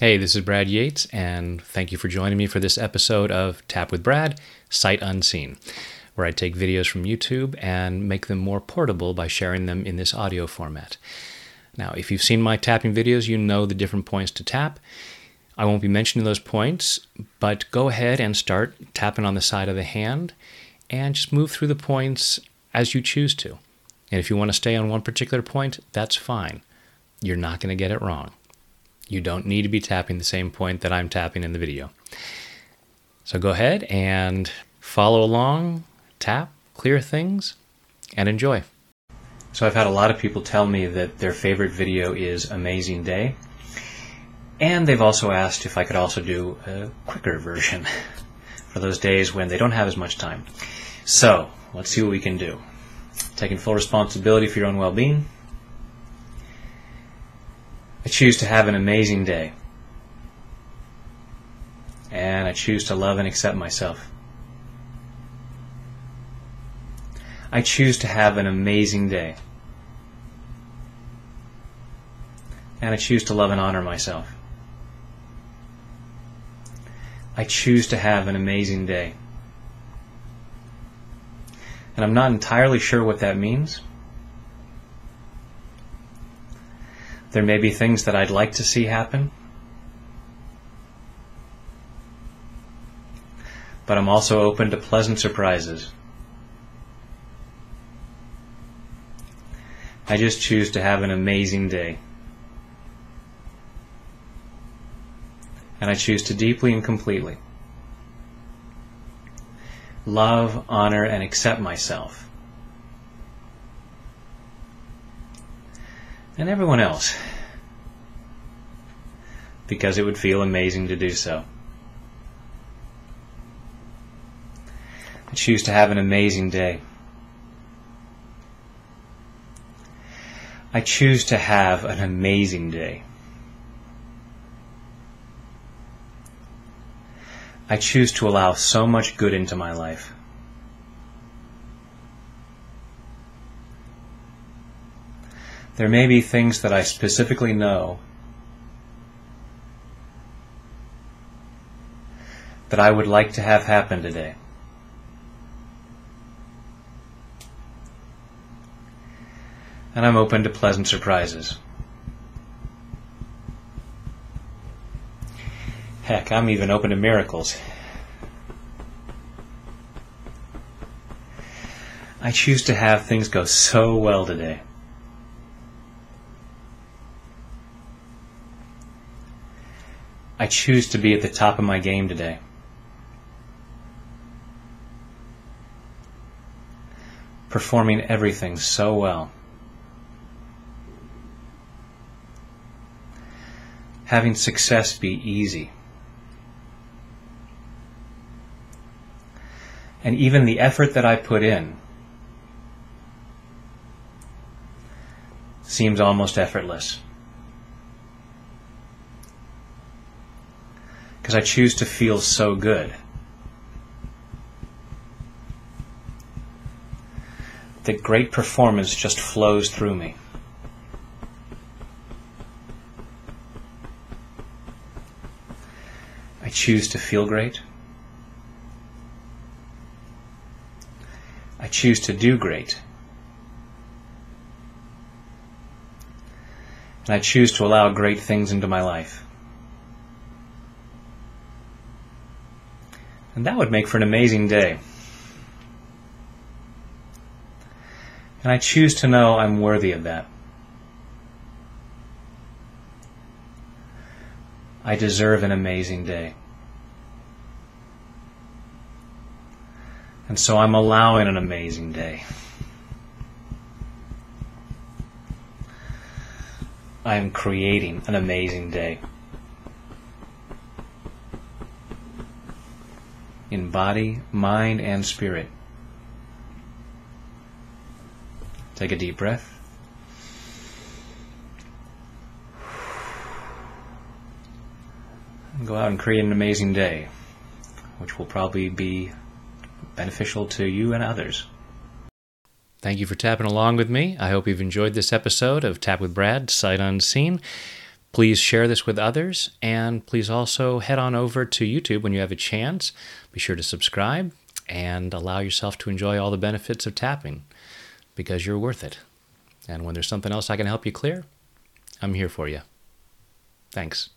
Hey, this is Brad Yates, and thank you for joining me for this episode of Tap with Brad Sight Unseen, where I take videos from YouTube and make them more portable by sharing them in this audio format. Now, if you've seen my tapping videos, you know the different points to tap. I won't be mentioning those points, but go ahead and start tapping on the side of the hand and just move through the points as you choose to. And if you want to stay on one particular point, that's fine. You're not going to get it wrong. You don't need to be tapping the same point that I'm tapping in the video. So go ahead and follow along, tap, clear things, and enjoy. So I've had a lot of people tell me that their favorite video is Amazing Day. And they've also asked if I could also do a quicker version for those days when they don't have as much time. So, let's see what we can do. Taking full responsibility for your own well being, I choose to have an amazing day. And I choose to love and accept myself. I choose to have an amazing day. And I choose to love and honor myself. I choose to have an amazing day. And I'm not entirely sure what that means. There may be things that I'd like to see happen. But I'm also open to pleasant surprises. I just choose to have an amazing day. And I choose to deeply and completely love, honor, and accept myself and everyone else because it would feel amazing to do so. I choose to have an amazing day. I choose to have an amazing day. I choose to allow so much good into my life. There may be things that I specifically know that I would like to have happen today. And I'm open to pleasant surprises. Heck, I'm even open to miracles. I choose to have things go so well today. I choose to be at the top of my game today. Performing everything so well. Having success be easy. And even the effort that I put in seems almost effortless. Because I choose to feel so good. That great performance just flows through me. I choose to feel great. I choose to do great. And I choose to allow great things into my life. And that would make for an amazing day. And I choose to know I'm worthy of that. I deserve an amazing day. And so I'm allowing an amazing day. I am creating an amazing day. Body, mind, and spirit. Take a deep breath. Go out and create an amazing day, which will probably be beneficial to you and others. Thank you for tapping along with me. I hope you've enjoyed this episode of Tap with Brad, Sight Unseen. Please share this with others, and please also head on over to YouTube when you have a chance. Be sure to subscribe and allow yourself to enjoy all the benefits of tapping because you're worth it. And when there's something else I can help you clear, I'm here for you. Thanks.